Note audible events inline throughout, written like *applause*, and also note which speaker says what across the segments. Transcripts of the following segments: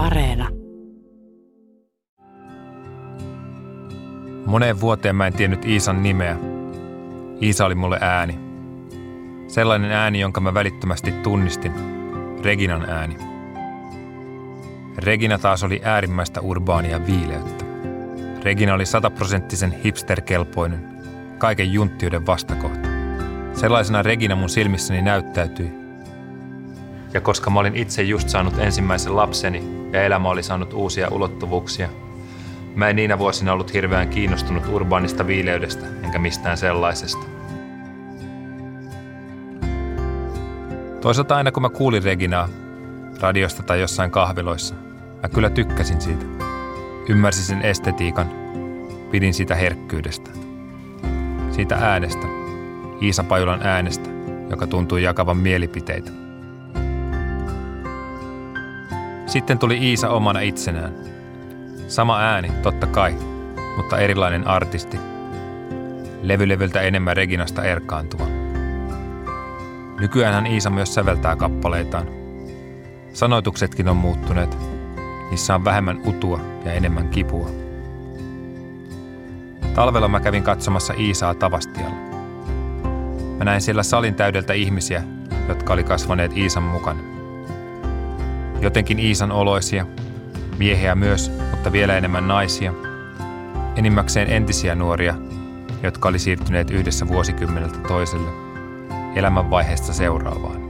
Speaker 1: Areena.
Speaker 2: Moneen vuoteen mä en tiennyt Iisan nimeä. Iisa oli mulle ääni. Sellainen ääni, jonka mä välittömästi tunnistin. Reginan ääni. Regina taas oli äärimmäistä urbaania viileyttä. Regina oli sataprosenttisen hipsterkelpoinen, kaiken junttiuden vastakohta. Sellaisena Regina mun silmissäni näyttäytyi. Ja koska mä olin itse just saanut ensimmäisen lapseni ja elämä oli saanut uusia ulottuvuuksia, mä en niinä vuosina ollut hirveän kiinnostunut urbaanista viileydestä enkä mistään sellaisesta. Toisaalta aina kun mä kuulin Reginaa, radiosta tai jossain kahviloissa, mä kyllä tykkäsin siitä. Ymmärsin sen estetiikan, pidin siitä herkkyydestä. Siitä äänestä, Iisa Pajulan äänestä, joka tuntui jakavan mielipiteitä. Sitten tuli Iisa omana itsenään. Sama ääni, totta kai, mutta erilainen artisti. Levylevyltä enemmän Reginasta erkaantuva. Nykyään Iisa myös säveltää kappaleitaan. Sanoituksetkin on muuttuneet. Niissä on vähemmän utua ja enemmän kipua. Talvella mä kävin katsomassa Iisaa Tavastialla. Mä näin siellä salin täydeltä ihmisiä, jotka oli kasvaneet Iisan mukana. Jotenkin Iisan oloisia, miehiä myös, mutta vielä enemmän naisia. Enimmäkseen entisiä nuoria, jotka oli siirtyneet yhdessä vuosikymmeneltä toiselle, elämänvaiheesta seuraavaan.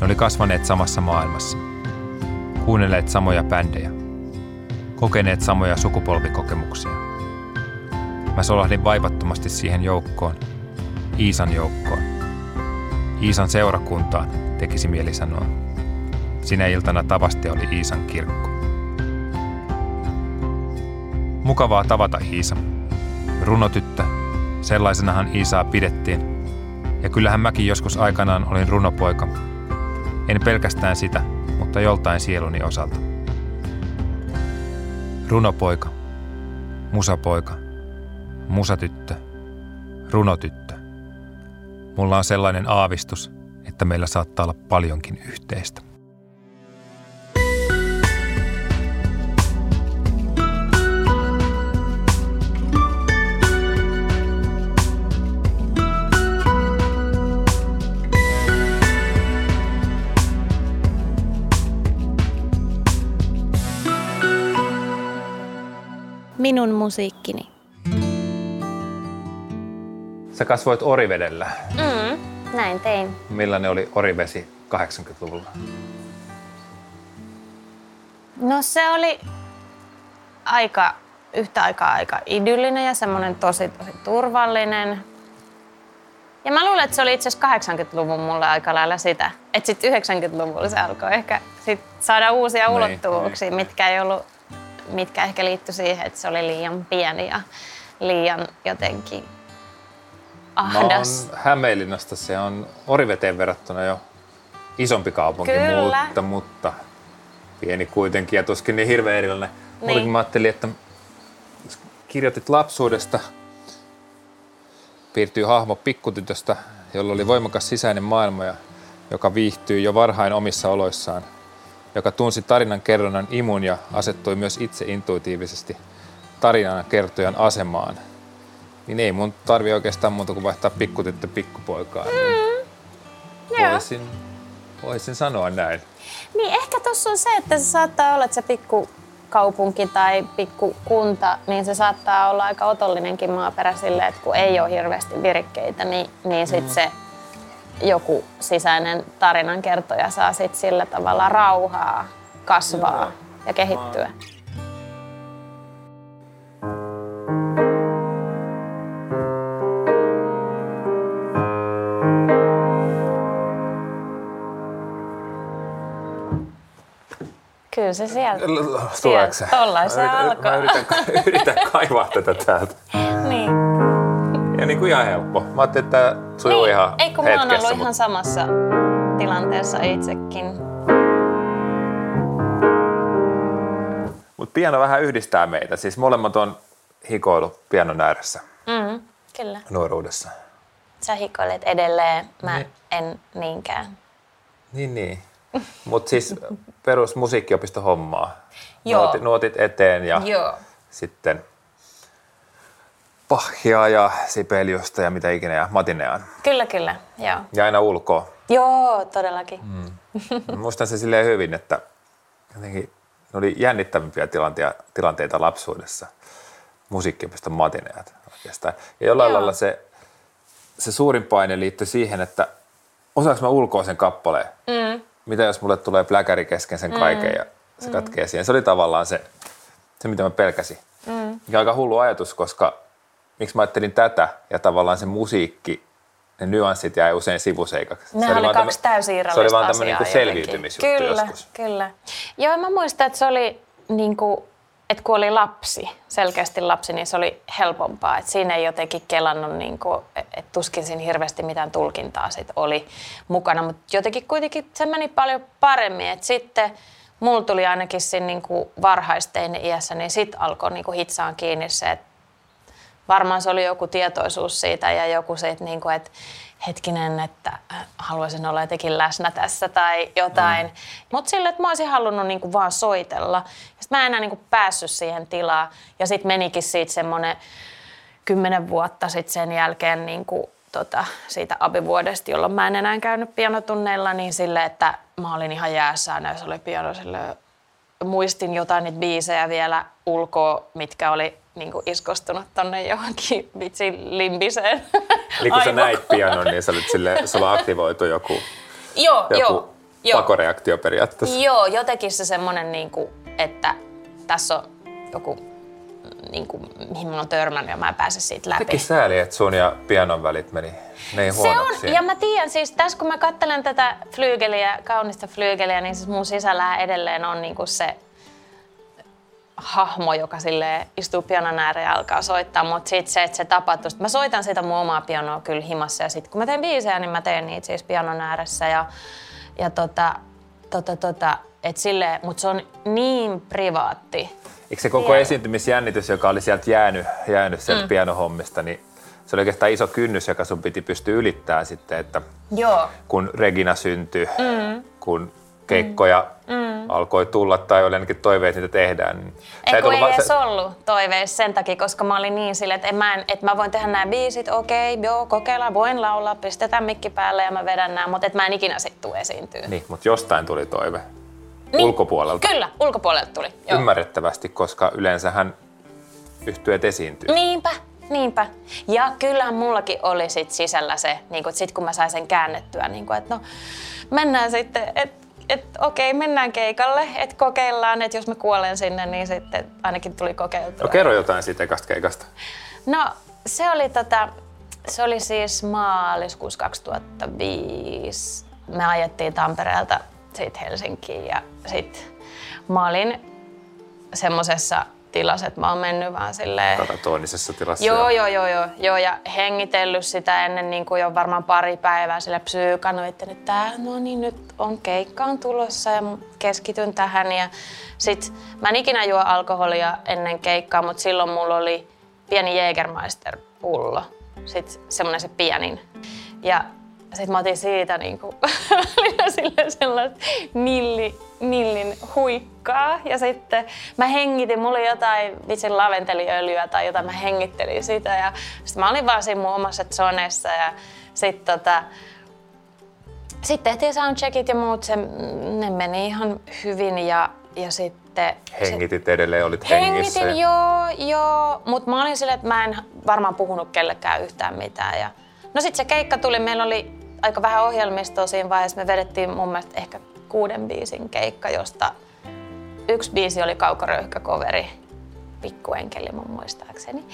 Speaker 2: Ne oli kasvaneet samassa maailmassa, kuunnelleet samoja bändejä, kokeneet samoja sukupolvikokemuksia. Mä solahdin vaivattomasti siihen joukkoon, Iisan joukkoon. Iisan seurakuntaan, tekisi mieli sanoa. Sinä iltana tavasti oli Iisan kirkko. Mukavaa tavata Iisa. Runotyttö, sellaisenahan Iisaa pidettiin. Ja kyllähän mäkin joskus aikanaan olin runopoika. En pelkästään sitä, mutta joltain sieluni osalta. Runopoika, musapoika, musatyttö, runotyttö. Mulla on sellainen aavistus, että meillä saattaa olla paljonkin yhteistä.
Speaker 3: Minun musiikkini.
Speaker 2: Sä kasvoit Orivedellä.
Speaker 3: Mm, näin tein.
Speaker 2: Millainen oli Orivesi 80-luvulla?
Speaker 3: No se oli aika, yhtä aikaa aika idyllinen ja semmoinen tosi tosi turvallinen. Ja mä luulen, että se oli itse asiassa 80-luvun mulle aika lailla sitä. Että sitten 90-luvulla se alkoi ehkä sit saada uusia
Speaker 2: Niin,
Speaker 3: ulottuvuuksia, mitkä ei ollut, mitkä ehkä liittyi siihen, että se oli liian pieni ja liian jotenkin
Speaker 2: Mä oon
Speaker 3: ahdas.
Speaker 2: Hämeenlinnasta, se on Oriveteen verrattuna jo isompi kaupunki,
Speaker 3: Kyllä.
Speaker 2: mutta, mutta pieni kuitenkin ja tuskin niin hirveän erilainen. Niin. Mutta mä ajattelin, että kirjoitit lapsuudesta, piirtyy hahmo pikkutytöstä, jolla oli voimakas sisäinen maailma ja joka viihtyi jo varhain omissa oloissaan, joka tunsi tarinan kerronnan imun ja asettui myös itse intuitiivisesti tarinan kertojan asemaan – niin ei mun tarvi oikeastaan muuta kuin vaihtaa pikkutyttö pikkupoikaan. Niin
Speaker 3: Joo.
Speaker 2: voisin, voisin sanoa näin.
Speaker 3: Niin ehkä tuossa on se, että se saattaa olla, että se pikkukaupunki tai pikkukunta, niin se saattaa olla aika otollinenkin maaperä sille, että kun ei ole hirveästi virikkeitä, niin, niin sit se joku sisäinen tarinankertoja saa sit sillä tavalla rauhaa kasvaa ja kehittyä. Kyllä se sieltä.
Speaker 2: Tuleeko se?
Speaker 3: Tollain se alkaa.
Speaker 2: Mä yritän, *laughs* yritän kaivaa tätä täältä.
Speaker 3: Niin.
Speaker 2: Kuin ihan helppo. Mä ajattelin, että tämä sujuu
Speaker 3: niin.
Speaker 2: ihan
Speaker 3: Ei kun mä oon
Speaker 2: hetkessä.
Speaker 3: ollut ihan
Speaker 2: mutta-
Speaker 3: samassa tilanteessa itsekin.
Speaker 2: Mutta piano vähän yhdistää meitä. Siis molemmat on hikoilu pianon ääressä
Speaker 3: Mm, kyllä.
Speaker 2: nuoruudessa.
Speaker 3: Sä hikoilet edelleen, mä
Speaker 2: Niin.
Speaker 3: en niinkään.
Speaker 2: Niin, niin. *laughs* Mutta siis perus musiikkiopisto hommaa.
Speaker 3: Joo.
Speaker 2: Nuotit, nuotit eteen ja
Speaker 3: Joo.
Speaker 2: sitten Pahia ja Sibeliusta ja mitä ikinä ja Matineaan.
Speaker 3: Kyllä, kyllä. Joo.
Speaker 2: Ja aina ulkoa.
Speaker 3: Joo, todellakin. Mm.
Speaker 2: Muistan se silleen hyvin, että jotenkin ne oli jännittävimpiä tilanteita, tilanteita lapsuudessa. Musiikkiopiston matineat oikeastaan. Ja jollain
Speaker 3: Joo.
Speaker 2: lailla se, se suurin paine liittyi siihen, että osaanko mä ulkoa sen kappaleen?
Speaker 3: Mm.
Speaker 2: Mitä jos mulle tulee pläkäri kesken sen kaiken ja se katkee siihen? Se oli tavallaan se, se mitä mä pelkäsin. Mm. On aika hullu ajatus, koska miksi mä ajattelin tätä ja tavallaan se musiikki, ne nyanssit jäi usein sivuseikaksi. Se
Speaker 3: oli
Speaker 2: vaan
Speaker 3: kaksi täysin irrallista
Speaker 2: Se oli vaan tämmöinen niin selviytymisjuttu
Speaker 3: jotenkin.
Speaker 2: joskus.
Speaker 3: Kyllä, Joo, mä muistan, että se oli niin kuin, että kun oli lapsi, selkeästi lapsi, niin se oli helpompaa. Että siinä ei jotenkin kelannut, niin kuin, että tuskin siinä hirveästi mitään tulkintaa sit oli mukana. Mutta jotenkin kuitenkin se meni paljon paremmin. Että sitten mulla tuli ainakin siinä niin kuin varhaisteinen iässä, niin sitten alkoi niin kuin hitsaan kiinni se, että varmaan se oli joku tietoisuus siitä ja joku siitä, niin kuin, että hetkinen, että haluaisin olla jotenkin läsnä tässä tai jotain. Mm. Mutta sille, että mä olisin halunnut niin kuin vaan soitella. Ja sit mä en enää niin kuin päässyt siihen tilaan. Ja sitten menikin siitä semmoinen kymmenen vuotta sitten sen jälkeen niin kuin, tota, siitä abivuodesta, jolloin mä en enää käynyt pianotunneilla, niin sille, että mä olin ihan jäässä ja se oli piano sille muistin jotain niitä biisejä vielä ulkoa, mitkä oli niin kuin iskostunut tonne johonkin vitsin limbiseen.
Speaker 2: Eli kun sä näit pianon, niin sä olit sille, sulla aktivoitu joku,
Speaker 3: Joo,
Speaker 2: joku
Speaker 3: joo, joo.
Speaker 2: pakoreaktio periaatteessa.
Speaker 3: Joo, jotenkin se semmoinen, niin kuin, että tässä on joku, niin kuin, mihin mä oon törmännyt ja mä en pääse siitä läpi.
Speaker 2: Teki sääli, että sun ja pianon välit meni niin
Speaker 3: Se
Speaker 2: huonoksi.
Speaker 3: on, ja mä tiedän siis, tässä kun mä katselen tätä flyygeliä, kaunista flyygeliä, niin siis mun sisällä edelleen on niinku se hahmo, joka sille istuu pianon ääreen ja alkaa soittaa, mutta sitten se, että se tapahtuu. Mä soitan sitä mun omaa pianoa kyllä himassa ja sitten kun mä teen biisejä, niin mä teen niitä siis pianon ääressä ja, ja tota, tota, tota, et sille, mutta se on niin privaatti.
Speaker 2: Eikö se koko
Speaker 3: Tiedän.
Speaker 2: esiintymisjännitys, joka oli sieltä jäänyt, jäänyt sieltä mm. pianohommista, niin se oli oikeastaan iso kynnys, joka sun piti pystyä ylittämään sitten, että
Speaker 3: Joo.
Speaker 2: kun Regina syntyi, mm. kun keikkoja mm. alkoi tulla tai oli ainakin toiveet, niitä tehdään. Niin
Speaker 3: Ei,
Speaker 2: et
Speaker 3: kun
Speaker 2: ollut
Speaker 3: ei
Speaker 2: va-
Speaker 3: edes ollut toiveissa sen takia, koska mä olin niin silleen, että, en mä, en, että mä voin tehdä nämä biisit, okei, joo, kokeillaan, voin laulaa, pistetään mikki päälle ja mä vedän nämä, mutta että mä en ikinä sit tuu esiintyä.
Speaker 2: Niin, mutta jostain tuli toive.
Speaker 3: Niin.
Speaker 2: Ulkopuolelta.
Speaker 3: Kyllä, ulkopuolelta tuli. Joo.
Speaker 2: Ymmärrettävästi, koska yleensähän yhtyeet esiintyy.
Speaker 3: Niinpä, niinpä. Ja kyllähän mullakin oli sit sisällä se, niin kun, sit kun mä sain sen käännettyä, niin kun, että no mennään sitten, että et, okei, mennään keikalle, että kokeillaan, että jos mä kuolen sinne, niin sitten ainakin tuli kokeiltua.
Speaker 2: No kerro jotain siitä ekasta keikasta.
Speaker 3: No se oli, tota, se oli siis maaliskuussa 2005. Me ajettiin Tampereelta siitä Helsinkiin ja sitten mä olin semmosessa tilassa, että mä oon mennyt vaan silleen...
Speaker 2: Katatonisessa tilassa.
Speaker 3: Joo,
Speaker 2: ja-
Speaker 3: joo, joo, joo, joo, ja hengitellyt sitä ennen niin kuin jo varmaan pari päivää sille psyykannut, että tää, no niin, nyt on keikka on tulossa ja keskityn tähän. Ja sit mä en ikinä juo alkoholia ennen keikkaa, mutta silloin mulla oli pieni Jägermeister-pullo, sit semmonen se pienin. Ja sit mä otin siitä niinku *laughs* välillä sille sellaista nilli, nillin huikkaa. Ja sitten mä hengitin, mulla oli jotain vitsin laventeliöljyä tai jotain, mä hengittelin sitä. Ja sitten mä olin vaan siinä mun omassa zonessa ja sitten tota, sitten tehtiin soundcheckit ja muut, se, ne meni ihan hyvin ja, ja sitten...
Speaker 2: Hengitit edelleen, olit hengissä.
Speaker 3: Hengitin, joo, joo. Mutta mä olin silleen, että mä en varmaan puhunut kellekään yhtään mitään. Ja... No sitten se keikka tuli, meillä oli aika vähän ohjelmistoa siinä vaiheessa. Me vedettiin mun mielestä ehkä kuuden biisin keikka, josta yksi biisi oli kaukoröyhkäkoveri. Pikkuenkeli mun muistaakseni.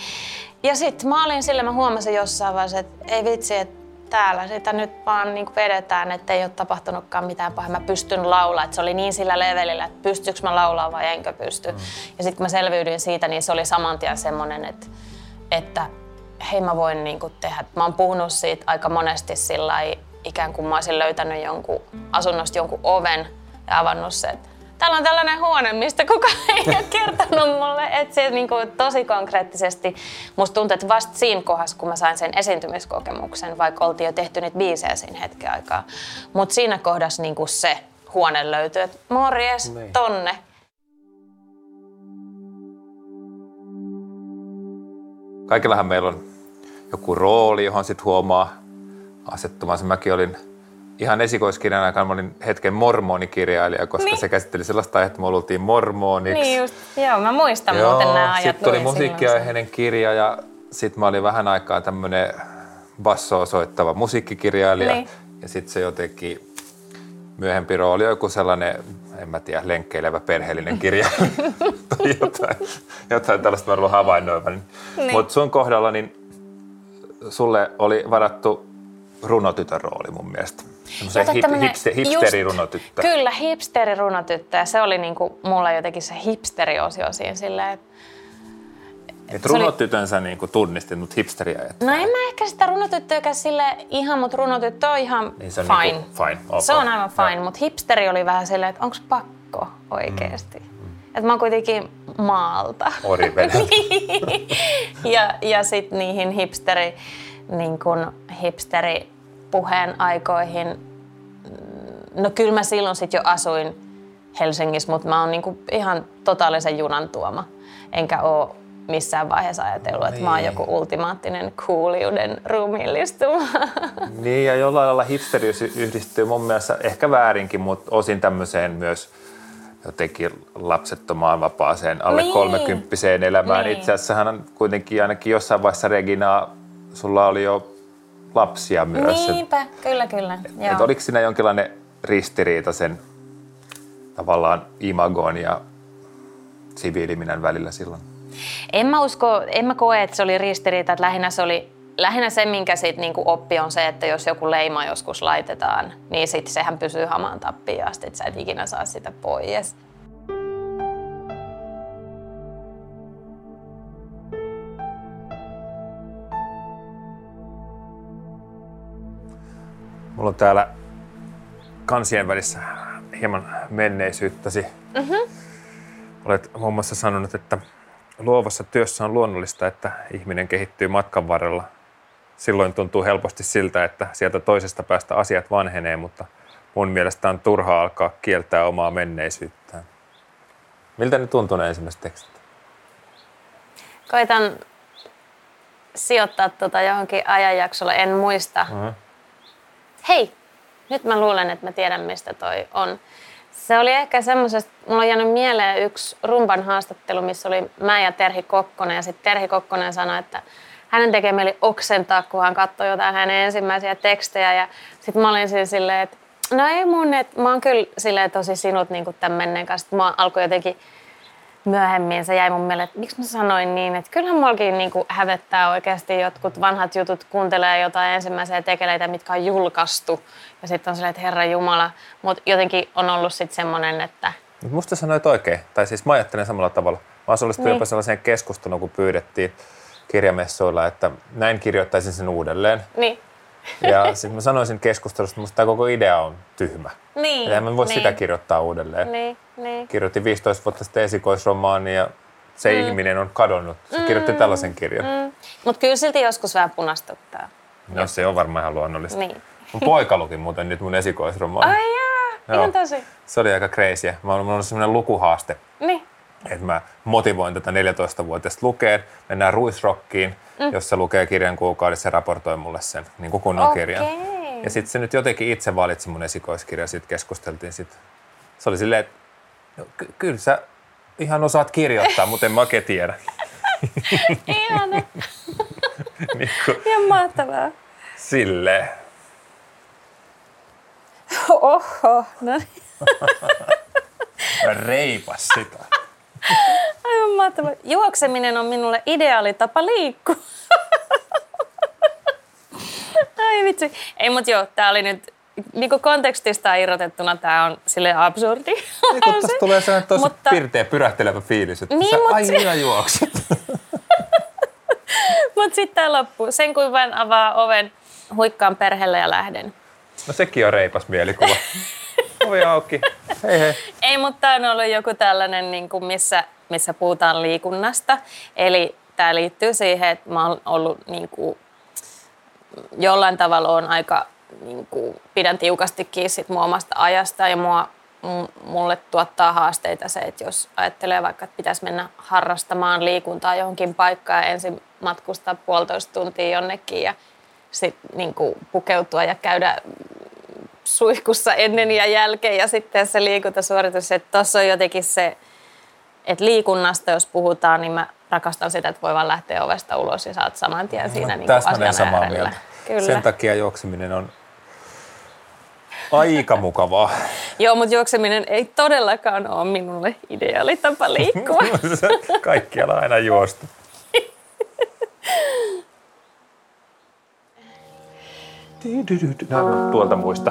Speaker 3: Ja sitten mä olin sille, mä huomasin jossain vaiheessa, että ei vitsi, että täällä sitä nyt vaan niin vedetään, että ei ole tapahtunutkaan mitään pahaa. Mä pystyn laulaa, että se oli niin sillä levelillä, että pystyykö mä laulaa vai enkö pysty. Mm. Ja sitten kun mä selviydyin siitä, niin se oli saman tien semmoinen, että, että hei mä voin niin tehdä. Mä oon puhunut siitä aika monesti sillä ikään kuin mä olisin löytänyt jonkun asunnosta jonkun oven ja avannut sen, että täällä on tällainen huone, mistä kukaan *laughs* ei ole kertonut mulle. Että se niin kuin, tosi konkreettisesti musta tuntuu, että vasta siinä kohdassa, kun mä sain sen esiintymiskokemuksen, vaikka oltiin jo tehty niitä biisejä siinä hetken aikaa. Mutta siinä kohdassa niin kuin se huone löytyy. Et morjes,
Speaker 2: Niin.
Speaker 3: tonne.
Speaker 2: Kaikillahan meillä on joku rooli, johon sitten huomaa asettumansa. Mäkin olin ihan esikoiskirjan aikana, mä olin hetken mormonikirjailija, koska
Speaker 3: Niin.
Speaker 2: se käsitteli sellaista aihetta, että me oltiin mormoniksi.
Speaker 3: Niin just, joo, mä muistan muuten nämä ajat.
Speaker 2: Sitten tuli musiikkiaiheinen kirja ja sitten mä olin vähän aikaa tämmöinen bassoa soittava musiikkikirjailija.
Speaker 3: Niin.
Speaker 2: Ja sitten se jotenkin myöhempi rooli on joku sellainen, en mä tiedä, lenkkeilevä perheellinen kirja *laughs* *laughs* jotain, jotain tällaista mä olen ollut havainnoiva.
Speaker 3: Niin.
Speaker 2: Mutta sun kohdalla niin sulle oli varattu runotytön rooli mun mielestä. Semmoisen
Speaker 3: Jota
Speaker 2: hip, hipste, hipsterirunotyttö.
Speaker 3: Kyllä, hipsterirunotyttö. Ja se oli niinku mulla jotenkin se hipsteriosio siinä silleen, että
Speaker 2: Et
Speaker 3: se oli-
Speaker 2: runotytön sä niin tunnistit, mutta hipsteriä et.
Speaker 3: No en mä ehkä sitä runotyttöäkään sille ihan, mutta runotyttö on ihan
Speaker 2: Niin se on
Speaker 3: fine.
Speaker 2: niinku fine, ok.
Speaker 3: Se on aivan fine, mutta hipsteri oli vähän silleen, että onko pakko oikeasti. Mm. Että mä oon kuitenkin maalta.
Speaker 2: Orivedeltä. *laughs*
Speaker 3: ja ja sitten niihin hipsteri, niin kun hipsteri puheen aikoihin, mm, no kyllä mä silloin sitten jo asuin Helsingissä, mutta mä oon niinku ihan totaalisen junan tuoma. Enkä oo missään vaiheessa ajatellut, että mä oon
Speaker 2: Niin.
Speaker 3: joku ultimaattinen kuuliuden ruumiillistuma. *laughs*
Speaker 2: Niin, ja jollain lailla hipsteriys yhdistyy mun mielestä ehkä väärinkin, mutta osin tämmöiseen myös jotenkin lapsettomaan vapaaseen alle
Speaker 3: Niin.
Speaker 2: kolmekymppiseen elämään.
Speaker 3: Niin.
Speaker 2: Itse asiassa hän on kuitenkin ainakin jossain vaiheessa Regina, sulla oli jo lapsia myös.
Speaker 3: Niinpä, kyllä kyllä.
Speaker 2: Et,
Speaker 3: Joo.
Speaker 2: et oliko siinä jonkinlainen ristiriita sen tavallaan imagon ja siviiliminän välillä silloin?
Speaker 3: En mä usko, en mä koe, että se oli ristiriita, että lähinnä se oli Lähinnä se, minkä siitä niinku oppi, on se, että jos joku leima joskus laitetaan, niin sit sehän pysyy hamaan tappiin asti, että sä et ikinä saa sitä pois.
Speaker 2: Mulla on täällä kansien välissä hieman menneisyyttäsi. Mm-hmm. Olet muun muassa sanonut, että luovassa työssä on luonnollista, että ihminen kehittyy matkan varrella. Silloin tuntuu helposti siltä, että sieltä toisesta päästä asiat vanhenee, mutta mun mielestä on turhaa alkaa kieltää omaa menneisyyttään. Miltä ne tuntuu ne ensimmäiset tekstit?
Speaker 3: Koitan sijoittaa tuota johonkin ajanjaksolle, en muista.
Speaker 2: Mm-hmm.
Speaker 3: Hei, nyt mä luulen, että mä tiedän mistä toi on. Se oli ehkä semmoisesta, mulla on jäänyt mieleen yksi rumban haastattelu, missä oli mä ja Terhi Kokkonen. Ja sitten Terhi Kokkonen sanoi, että hänen tekee mieli oksentaa, kun hän katsoi jotain hänen ensimmäisiä tekstejä. Ja sitten mä olin siinä silleen, että no ei mun, että mä oon kyllä silleen tosi sinut niin kuin tämän menneen kanssa. Sitten Mä alkoi jotenkin myöhemmin se jäi mun mieleen, että miksi mä sanoin niin, että kyllähän mullakin niin kuin hävettää oikeasti jotkut vanhat jutut, kuuntelee jotain ensimmäisiä tekeleitä, mitkä on julkaistu. Ja sitten on silleen, että herra Jumala. Mutta jotenkin on ollut sitten semmoinen, että
Speaker 2: Mut musta sanoit oikein, tai siis mä ajattelen samalla tavalla. Mä osallistuin
Speaker 3: Niin.
Speaker 2: jopa sellaiseen keskusteluun, kun pyydettiin kirjamessuilla, että näin kirjoittaisin sen uudelleen.
Speaker 3: niin,
Speaker 2: Ja *laughs* sitten mä sanoisin keskustelusta, että musta tämä koko idea on tyhmä.
Speaker 3: niin,
Speaker 2: Ja en mä voi
Speaker 3: niin,
Speaker 2: sitä kirjoittaa uudelleen.
Speaker 3: Niin, niin.
Speaker 2: Kirjoitin 15 vuotta sitten esikoisromaani ja se mm. ihminen on kadonnut. Se kirjoitti tällaisen kirjan. Mm.
Speaker 3: Mm. Mutta kyllä silti joskus vähän punastuttaa.
Speaker 2: No se on varmaan ihan luonnollista.
Speaker 3: Niin.
Speaker 2: Mun poika luki muuten nyt mun esikoisromaani.
Speaker 3: Ai jaa, ihan tosi.
Speaker 2: Se oli aika crazy. Mä mulla on ollut sellainen lukuhaaste.
Speaker 3: Niin.
Speaker 2: Että mä motivoin tätä 14-vuotiaista lukeen. Mennään Ruisrockiin, mm. jossa lukee kirjan kuukaudessa ja raportoi mulle sen niin kuin kunnon
Speaker 3: Okei.
Speaker 2: kirjan. Ja sitten se nyt jotenkin itse valitsi mun esikoiskirjan, sitten keskusteltiin. Sit. Se oli silleen, että no, ky- kyllä sä ihan osaat kirjoittaa, mutta en mä oikein tiedä. *laughs*
Speaker 3: Ihana. *laughs*
Speaker 2: niin kuin,
Speaker 3: Ihan mahtavaa.
Speaker 2: silleen.
Speaker 3: Oho, no niin. *laughs*
Speaker 2: Reipas sitä.
Speaker 3: Aivan mahtavaa. Juokseminen on minulle ideaali tapa liikkua. Ai vitsi. Ei, mutta joo, tää oli nyt niinku kontekstista irrotettuna tää on sille absurdi.
Speaker 2: Niin kun tästä tulee sellainen tosi
Speaker 3: Mutta-
Speaker 2: pirteä, pyrähtelevä fiilis, että
Speaker 3: Niin,
Speaker 2: sä
Speaker 3: mut
Speaker 2: ai
Speaker 3: se-
Speaker 2: minä juokset. *laughs*
Speaker 3: Mutta sitten tää loppuu. Sen kuin vain avaa oven, huikkaan perheelle ja lähden.
Speaker 2: No sekin on reipas mielikuva. *laughs* Ovi auki. Hei hei.
Speaker 3: Ei, mutta on ollut joku tällainen, niin kuin missä, missä puhutaan liikunnasta. Eli tämä liittyy siihen, että mä oon ollut niin kuin, jollain tavalla on aika, niin kuin, pidän tiukasti kiinni sit mun omasta ajasta ja mua mulle tuottaa haasteita se, että jos ajattelee vaikka, että pitäisi mennä harrastamaan liikuntaa johonkin paikkaan ja ensin matkustaa puolitoista tuntia jonnekin ja sitten niin pukeutua ja käydä suihkussa ennen ja jälkeen ja sitten se liikuntasuoritus, että tuossa on jotenkin se, että liikunnasta jos puhutaan, niin mä rakastan sitä, että voi vaan lähteä ovesta ulos ja saat saman tien siinä niin asian samaa äärellä. Mieltä.
Speaker 2: Kyllä. Sen takia juokseminen on aika mukavaa. *laughs*
Speaker 3: Joo, mutta juokseminen ei todellakaan ole minulle ideaalitapa liikkua. *laughs*
Speaker 2: Kaikkialla aina juosta. No, tuolta muista.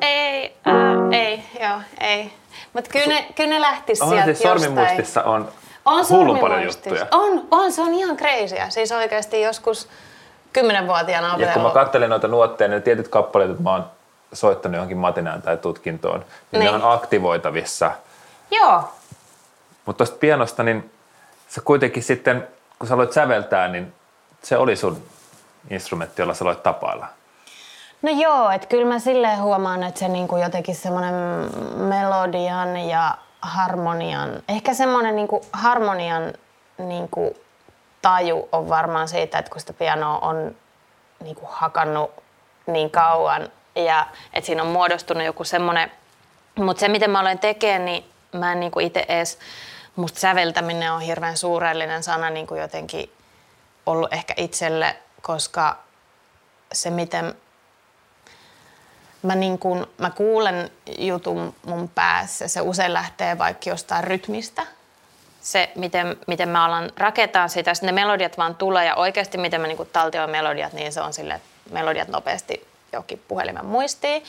Speaker 3: Ei, äh, ei, joo, ei. Mutta kyllä ne, kyllä ne lähtis on sieltä
Speaker 2: siis sormimuistissa on, on hullun paljon juttuja.
Speaker 3: On, on, se on ihan kreisiä. Siis oikeasti joskus kymmenenvuotiaana opetellut.
Speaker 2: Ja kun mä katselen noita nuotteja, niin tietyt kappaleet, että mä oon soittanut johonkin matinään tai tutkintoon, niin, niin. ne on aktivoitavissa.
Speaker 3: Joo.
Speaker 2: Mutta tuosta pianosta, niin sä kuitenkin sitten, kun sä aloit säveltää, niin se oli sun instrumentti, jolla sä aloit tapailla.
Speaker 3: No joo, että kyllä mä silleen huomaan, että se niinku jotenkin semmoinen melodian ja harmonian, ehkä semmoinen niinku harmonian niinku taju on varmaan siitä, että kun sitä pianoa on niinku hakannut niin kauan ja että siinä on muodostunut joku semmoinen, mutta se miten mä olen tekemään, niin mä en niinku itse edes, musta säveltäminen on hirveän suurellinen sana niinku jotenkin ollut ehkä itselle, koska se miten mä, niin kun, mä kuulen jutun mun päässä, se usein lähtee vaikka jostain rytmistä. Se, miten, miten mä alan rakentaa sitä, ne melodiat vaan tulee ja oikeasti miten mä niin taltioin melodiat, niin se on sille, melodiat nopeasti jokin puhelimen muistiin.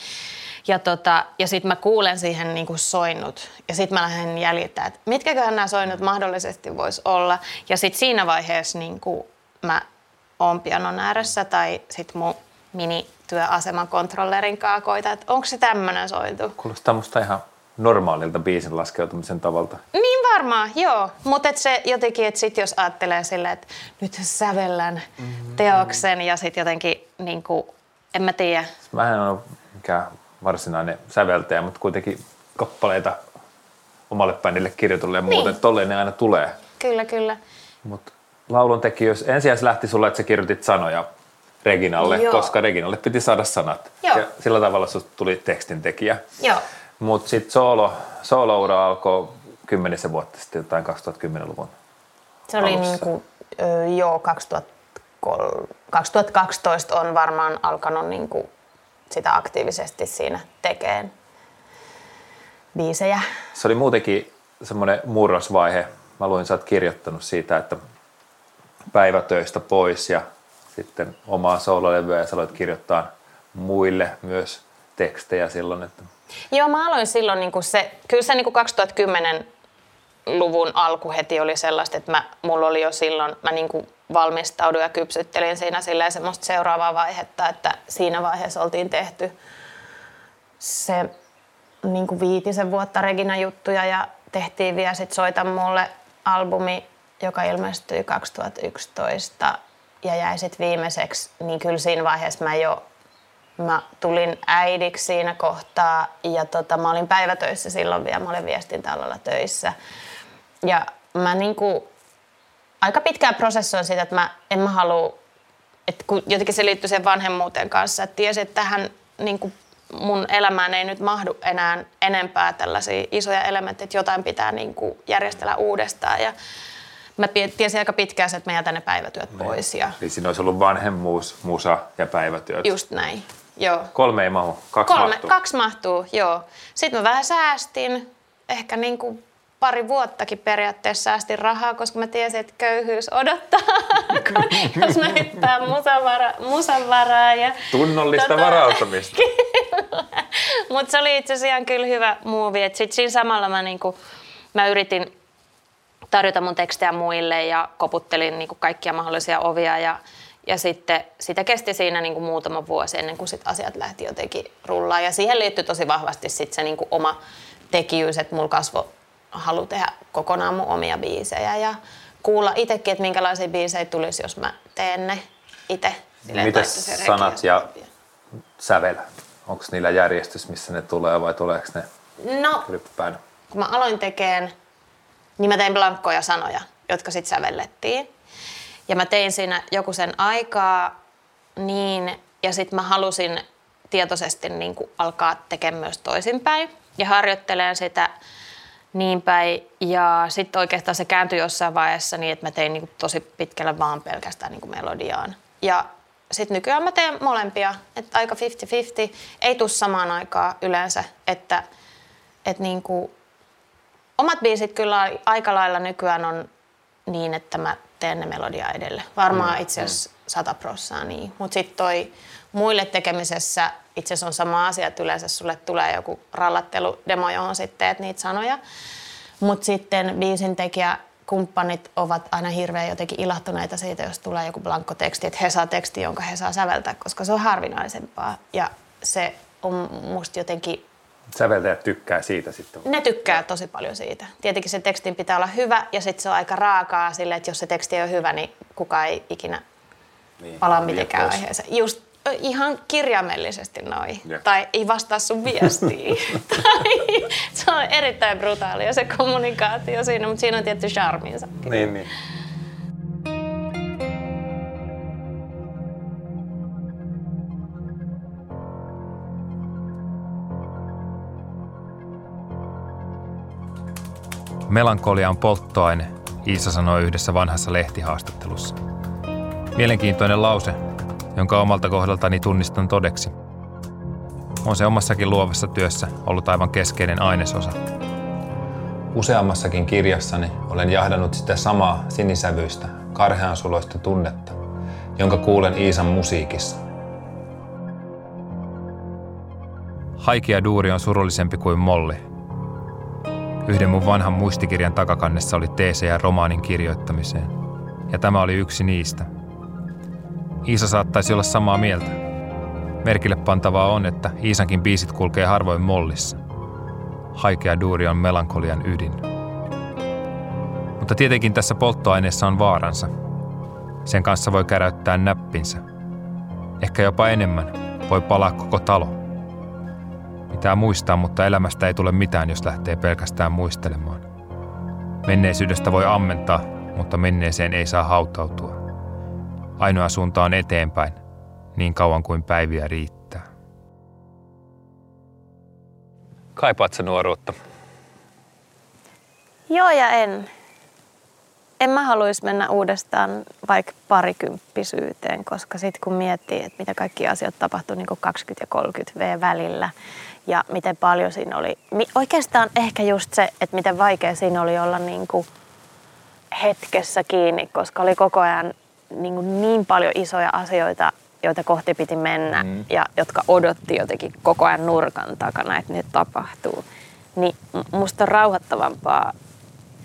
Speaker 3: Ja, tota, ja sitten mä kuulen siihen niin kuin soinnut ja sitten mä lähden jäljittämään, että mitkäköhän nämä soinnut mahdollisesti voisi olla. Ja sitten siinä vaiheessa niin kuin mä oon pianon ääressä tai sitten mun mini työaseman kontrollerin kanssa koita, että onko se tämmöinen sointu.
Speaker 2: Kuulostaa musta ihan normaalilta biisin laskeutumisen tavalta.
Speaker 3: Niin varmaan, joo. Mutta se jotenkin, että sit jos ajattelee silleen, että nyt sävellän mm-hmm. teoksen ja sitten jotenkin, niin kuin, en mä tiedä.
Speaker 2: Mä en ole mikään varsinainen säveltäjä, mutta kuitenkin kappaleita omalle bändille kirjoitulle ja niin. muuten. Tolleen ne aina tulee.
Speaker 3: Kyllä, kyllä.
Speaker 2: Mutta laulun jos ensin lähti sulle, että sä kirjoitit sanoja Reginalle, Joo. koska Reginalle piti saada sanat. Joo. Ja sillä tavalla susta tuli tekstintekijä.
Speaker 3: Joo.
Speaker 2: Mutta sitten solo, solo-ura alkoi kymmenisen vuotta sitten, jotain 2010-luvun
Speaker 3: Se oli niin kuin, joo, 2012 on varmaan alkanut niin kuin sitä aktiivisesti siinä tekeen biisejä.
Speaker 2: Se oli muutenkin semmoinen murrosvaihe. Mä luin, sä oot kirjoittanut siitä, että päivätöistä pois ja sitten omaa soololevyä ja sä aloit kirjoittaa muille myös tekstejä silloin. Että...
Speaker 3: Joo, mä aloin silloin, niin se, kyllä se niin kuin 2010 luvun alku heti oli sellaista, että mä, mulla oli jo silloin, mä niin kuin valmistauduin ja kypsyttelin siinä semmoista seuraavaa vaihetta, että siinä vaiheessa oltiin tehty se niin kuin viitisen vuotta Regina-juttuja ja tehtiin vielä sit Soita mulle albumi, joka ilmestyi 2011 ja jäi sitten viimeiseksi, niin kyllä siinä vaiheessa mä jo mä tulin äidiksi siinä kohtaa ja tota, mä olin päivätöissä silloin vielä, mä olin viestintäalalla töissä. Ja mä niinku aika pitkään prosessoin sitä, että mä en mä halua, että kun jotenkin se liittyy sen vanhemmuuteen kanssa, että tiesin, että tähän niinku mun elämään ei nyt mahdu enää enempää tällaisia isoja elementtejä, että jotain pitää niinku järjestellä uudestaan. Ja mä tiesin aika pitkään, että mä jätän ne päivätyöt niin. pois. Ja...
Speaker 2: Eli siinä olisi ollut vanhemmuus, musa ja päivätyöt.
Speaker 3: Just näin, joo.
Speaker 2: Kolme ei mahu, kaksi Kolme, mahtuu.
Speaker 3: Kaksi mahtuu, joo. Sitten mä vähän säästin, ehkä niin kuin pari vuottakin periaatteessa säästin rahaa, koska mä tiesin, että köyhyys odottaa, jos mä hyppään musan, varaa. Ja,
Speaker 2: Tunnollista tota, varautumista. *laughs*
Speaker 3: Mutta se oli itse asiassa kyllä hyvä muuvi. Sitten siinä samalla mä, niinku, mä yritin tarjota mun tekstejä muille ja koputtelin niin kuin kaikkia mahdollisia ovia ja, ja sitten sitä kesti siinä niin kuin muutama vuosi ennen kuin sit asiat lähti jotenkin rullaan. Ja siihen liittyy tosi vahvasti sit se niin kuin oma tekijyys, että mulla kasvo halu tehdä kokonaan mun omia biisejä ja kuulla itsekin, että minkälaisia biisejä tulisi, jos mä teen ne itse.
Speaker 2: Miten sanat ja sävel? Onko niillä järjestys, missä ne tulee vai tuleeko ne
Speaker 3: No,
Speaker 2: Ryppään.
Speaker 3: kun mä aloin tekemään, niin mä tein blankkoja sanoja, jotka sitten sävellettiin. Ja mä tein siinä joku sen aikaa niin, ja sitten mä halusin tietoisesti niin kuin alkaa tekemään myös toisinpäin ja harjoittelen sitä niin päin. Ja sitten oikeastaan se kääntyi jossain vaiheessa niin, että mä tein niin kuin tosi pitkälle vaan pelkästään niin kuin melodiaan. Ja sitten nykyään mä teen molempia, että aika 50-50. Ei tule samaan aikaan yleensä, että, että niin kuin, omat biisit kyllä aika lailla nykyään on niin, että mä teen ne melodia edelle. Varmaan itse asiassa sata prossaa niin. Mutta sitten toi muille tekemisessä itse asiassa on sama asia, että yleensä sulle tulee joku rallatteludemo, johon sitten teet niitä sanoja. Mutta sitten biisin tekijä kumppanit ovat aina hirveän jotenkin ilahtuneita siitä, jos tulee joku blankko teksti, että he saa teksti, jonka he saa säveltää, koska se on harvinaisempaa. Ja se on musta jotenkin
Speaker 2: Säveltäjät tykkää siitä sitten.
Speaker 3: ne tykkää tosi paljon siitä. Tietenkin se tekstin pitää olla hyvä ja sitten se on aika raakaa sille, että jos se teksti ei ole hyvä, niin kukaan ei ikinä
Speaker 2: Niin,
Speaker 3: palaa
Speaker 2: vie
Speaker 3: mitenkään
Speaker 2: pois.
Speaker 3: aiheeseen. Just ihan kirjaimellisesti noin. Tai ei vastaa sun viestiin. *laughs* tai se on erittäin brutaalia se kommunikaatio siinä, mutta siinä on tietty charminsa.
Speaker 2: Niin, niin. Melankolia on polttoaine, Iisa sanoi yhdessä vanhassa lehtihaastattelussa. Mielenkiintoinen lause, jonka omalta kohdaltani tunnistan todeksi. On se omassakin luovassa työssä ollut aivan keskeinen ainesosa. Useammassakin kirjassani olen jahdannut sitä samaa sinisävyistä, karheansuloista tunnetta, jonka kuulen Iisan musiikissa. Haikea duuri on surullisempi kuin molli. Yhden mun vanhan muistikirjan takakannessa oli teesejä romaanin kirjoittamiseen, ja tämä oli yksi niistä. Iisa saattaisi olla samaa mieltä. Merkille pantavaa on, että Iisankin biisit kulkee harvoin mollissa. Haikea duuri on melankolian ydin. Mutta tietenkin tässä polttoaineessa on vaaransa. Sen kanssa voi käräyttää näppinsä. Ehkä jopa enemmän. Voi palaa koko talo. Pitää muistaa, mutta elämästä ei tule mitään, jos lähtee pelkästään muistelemaan. Menneisyydestä voi ammentaa, mutta menneeseen ei saa hautautua. Ainoa suunta on eteenpäin, niin kauan kuin päiviä riittää. Kaipaat sä nuoruutta?
Speaker 3: Joo ja en. En mä haluaisi mennä uudestaan vaikka parikymppisyyteen, koska sitten kun miettii, että mitä kaikki asiat tapahtui niin 20 ja 30 V välillä ja miten paljon siinä oli. Oikeastaan ehkä just se, että miten vaikea siinä oli olla niin kuin hetkessä kiinni, koska oli koko ajan niin, kuin niin paljon isoja asioita, joita kohti piti mennä mm. ja jotka odotti jotenkin koko ajan nurkan takana, että ne tapahtuu. Niin musta on rauhoittavampaa,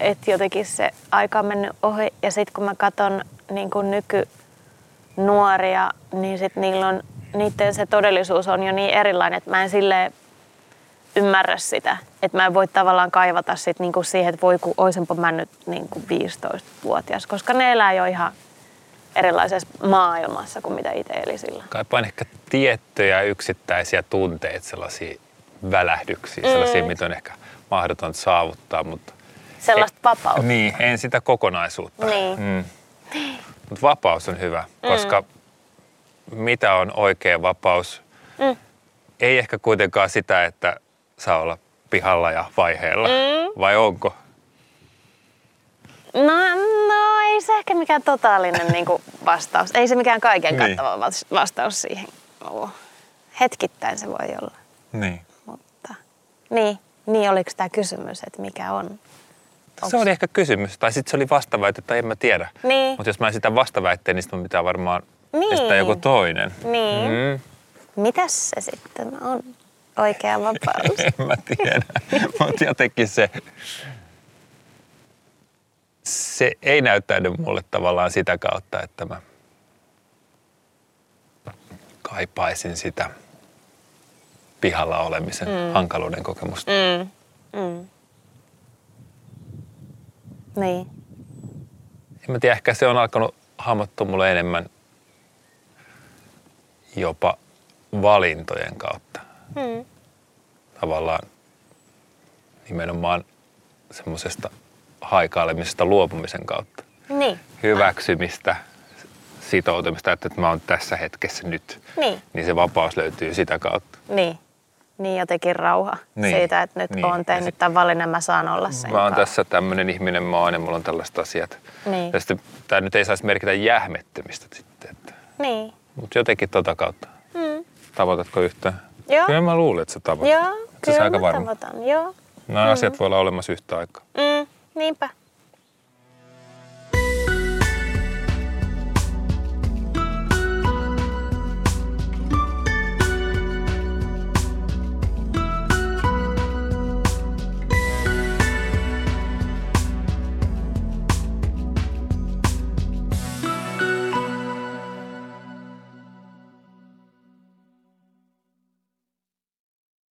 Speaker 3: että jotenkin se aika on mennyt ohi ja sitten kun mä katson niin kuin nykynuoria, niin sit niillä on, niiden se todellisuus on jo niin erilainen, että mä en silleen ymmärrä sitä. Että mä en voi tavallaan kaivata sit niinku siihen, että voi kun oisenpa mä nyt niinku 15-vuotias, koska ne elää jo ihan erilaisessa maailmassa kuin mitä itse eli silloin.
Speaker 1: Kaipaan ehkä tiettyjä yksittäisiä tunteita, sellaisia välähdyksiä, sellaisia, mitä on ehkä mahdoton saavuttaa, mutta
Speaker 3: Sellaista vapautta.
Speaker 1: niin, en sitä kokonaisuutta.
Speaker 3: Niin.
Speaker 1: Mm. Mutta vapaus on hyvä, koska mitä on oikea vapaus?
Speaker 3: Mm.
Speaker 1: Ei ehkä kuitenkaan sitä, että saa olla pihalla ja vaiheella,
Speaker 3: Mm.
Speaker 1: vai onko?
Speaker 3: No, no ei se ehkä mikään totaalinen *laughs* niinku vastaus. Ei se mikään kaiken
Speaker 1: Niin.
Speaker 3: kattava vas- vastaus siihen ole. Hetkittäin se voi olla,
Speaker 1: Niin.
Speaker 3: mutta... Niin, niin oliko tämä kysymys, että mikä on?
Speaker 1: Se oli ehkä kysymys, tai sitten se oli vastaväite, tai en mä tiedä.
Speaker 3: Niin.
Speaker 1: Mutta jos mä esitän vastaväitteen, niin sitten pitää varmaan
Speaker 3: Niin.
Speaker 1: esittää joku toinen.
Speaker 3: Niin.
Speaker 1: Mm.
Speaker 3: Mitäs se sitten on? Oikea vapaus. *laughs*
Speaker 1: En mä tiedä. Mutta jotenkin se, se ei näyttäydy mulle tavallaan sitä kautta, että mä kaipaisin sitä pihalla olemisen mm. hankaluuden kokemusta. Mm.
Speaker 3: Mm. Niin.
Speaker 1: En mä tiedä, ehkä se on alkanut hahmottua mulle enemmän jopa valintojen kautta.
Speaker 3: Mm.
Speaker 1: Tavallaan
Speaker 2: nimenomaan semmoisesta haikailemisesta luopumisen kautta.
Speaker 3: Niin.
Speaker 2: Hyväksymistä, sitoutumista, että mä oon tässä hetkessä nyt.
Speaker 3: Niin.
Speaker 2: Niin se vapaus löytyy sitä kautta.
Speaker 3: Niin. Niin jotenkin rauha
Speaker 2: Niin.
Speaker 3: siitä, että nyt
Speaker 2: Niin. Ja
Speaker 3: tehnyt
Speaker 2: sit-
Speaker 3: tämän valinnan, mä saan olla sen
Speaker 2: Mä oon tässä tämmöinen ihminen mä oon ja mulla on tällaiset asiat.
Speaker 3: Niin.
Speaker 2: Ja sitten tämä nyt ei saisi merkitä jähmettymistä sitten. Että.
Speaker 3: Niin.
Speaker 2: Mutta jotenkin tota kautta.
Speaker 3: Mm.
Speaker 2: Tavoitatko yhtään?
Speaker 3: Joo.
Speaker 2: Kyllä mä luulen, että sä tavoitat.
Speaker 3: Joo,
Speaker 2: sä
Speaker 3: kyllä
Speaker 2: aika
Speaker 3: mä
Speaker 2: varma?
Speaker 3: tavoitan. Joo.
Speaker 2: Nämä asiat voi olla olemassa yhtä aikaa.
Speaker 3: Mm. Niinpä.